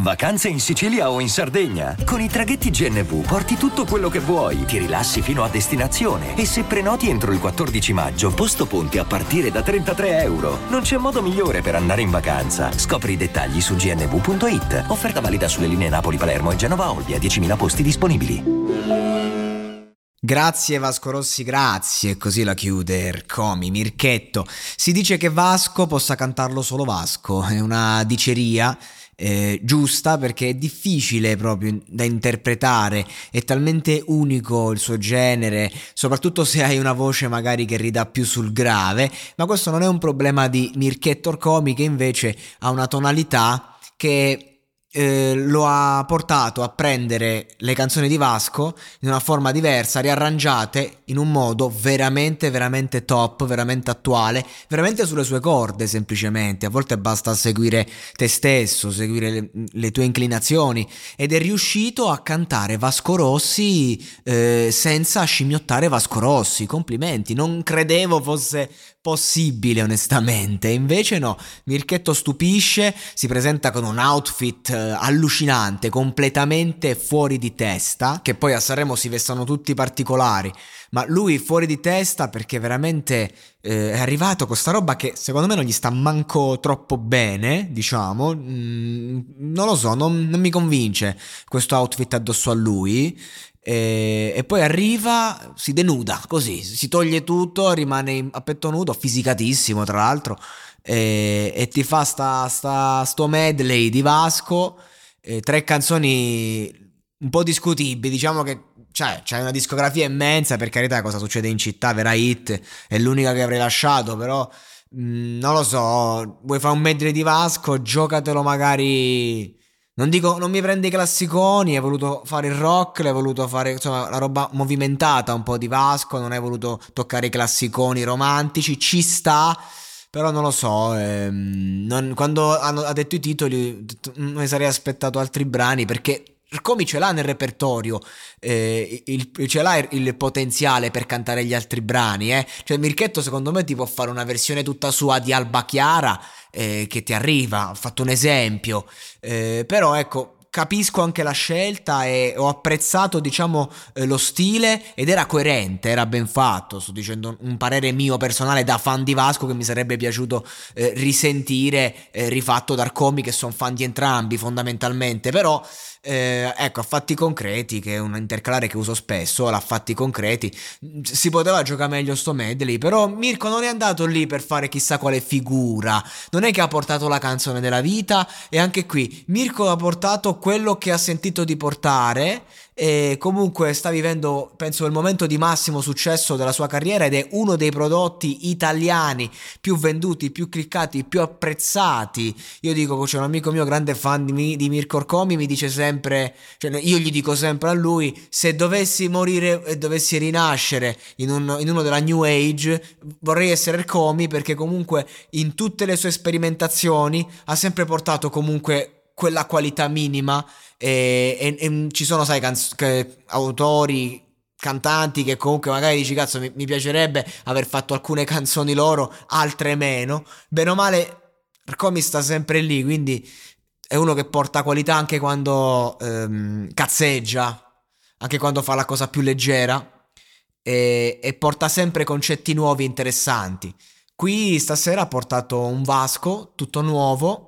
Vacanze in Sicilia o in Sardegna? Con i traghetti GNV porti tutto quello che vuoi, ti rilassi fino a destinazione e se prenoti entro il 14 maggio, posto ponti a partire da 33 euro. Non c'è modo migliore per andare in vacanza. Scopri i dettagli su gnv.it. Offerta valida sulle linee Napoli-Palermo e Genova-Olbia, 10.000 posti disponibili. Grazie Vasco Rossi, grazie. Così la chiude Ercomi, Mirchetto. Si dice che Vasco possa cantarlo solo Vasco, è una diceria eh, giusta perché è difficile proprio da interpretare, è talmente unico il suo genere, soprattutto se hai una voce magari che ridà più sul grave, ma questo non è un problema di Mirchetto Orcomi che invece ha una tonalità che eh, lo ha portato a prendere le canzoni di Vasco in una forma diversa, riarrangiate in un modo veramente, veramente top, veramente attuale, veramente sulle sue corde semplicemente. A volte basta seguire te stesso, seguire le, le tue inclinazioni ed è riuscito a cantare Vasco Rossi eh, senza scimmiottare Vasco Rossi. Complimenti, non credevo fosse possibile onestamente, invece no, Mirchetto stupisce, si presenta con un outfit eh, allucinante, completamente fuori di testa, che poi a Sanremo si vestono tutti particolari, ma lui fuori di testa perché veramente eh, è arrivato con sta roba che secondo me non gli sta manco troppo bene, diciamo, mm, non lo so, non, non mi convince questo outfit addosso a lui e, e, poi arriva, si denuda così, si toglie tutto, rimane a petto nudo, fisicatissimo tra l'altro, e, e ti fa sta, sta, sto medley di Vasco, tre canzoni un po' discutibili, diciamo che cioè, c'è una discografia immensa, per carità cosa succede in città, vera hit, è l'unica che avrei lasciato, però mh, non lo so, vuoi fare un medley di Vasco, giocatelo magari non dico, non mi prende i classiconi, hai voluto fare il rock, l'hai voluto fare, insomma, la roba movimentata un po' di Vasco, non hai voluto toccare i classiconi romantici, ci sta, però non lo so, ehm, non, quando hanno, ha detto i titoli mi sarei aspettato altri brani perché come ce l'ha nel repertorio, eh, il, ce l'ha il potenziale per cantare gli altri brani, eh? Cioè Mirchetto secondo me ti può fare una versione tutta sua di Alba Chiara eh, che ti arriva, ho fatto un esempio, eh, però ecco capisco anche la scelta e ho apprezzato diciamo eh, lo stile ed era coerente, era ben fatto, sto dicendo un parere mio personale da fan di Vasco che mi sarebbe piaciuto eh, risentire eh, rifatto da Arcomi che sono fan di entrambi fondamentalmente, però eh, ecco, a fatti concreti, che è un intercalare che uso spesso, l'ha fatti concreti, si poteva giocare meglio sto medley, però Mirko non è andato lì per fare chissà quale figura, non è che ha portato la canzone della vita e anche qui Mirko ha portato quello che ha sentito di portare e comunque sta vivendo, penso, il momento di massimo successo della sua carriera ed è uno dei prodotti italiani più venduti, più cliccati, più apprezzati. Io dico, c'è un amico mio grande fan di, di Mirko Orcomi, mi dice sempre, cioè io gli dico sempre a lui, se dovessi morire e dovessi rinascere in, un, in uno della New Age, vorrei essere Orcomi perché comunque in tutte le sue sperimentazioni ha sempre portato comunque quella qualità minima e, e, e ci sono, sai, canz- autori, cantanti che comunque magari dici cazzo mi, mi, piacerebbe aver fatto alcune canzoni loro, altre meno. Bene o male, Comi sta sempre lì, quindi è uno che porta qualità anche quando ehm, cazzeggia, anche quando fa la cosa più leggera e, e porta sempre concetti nuovi interessanti. Qui stasera ha portato un Vasco tutto nuovo,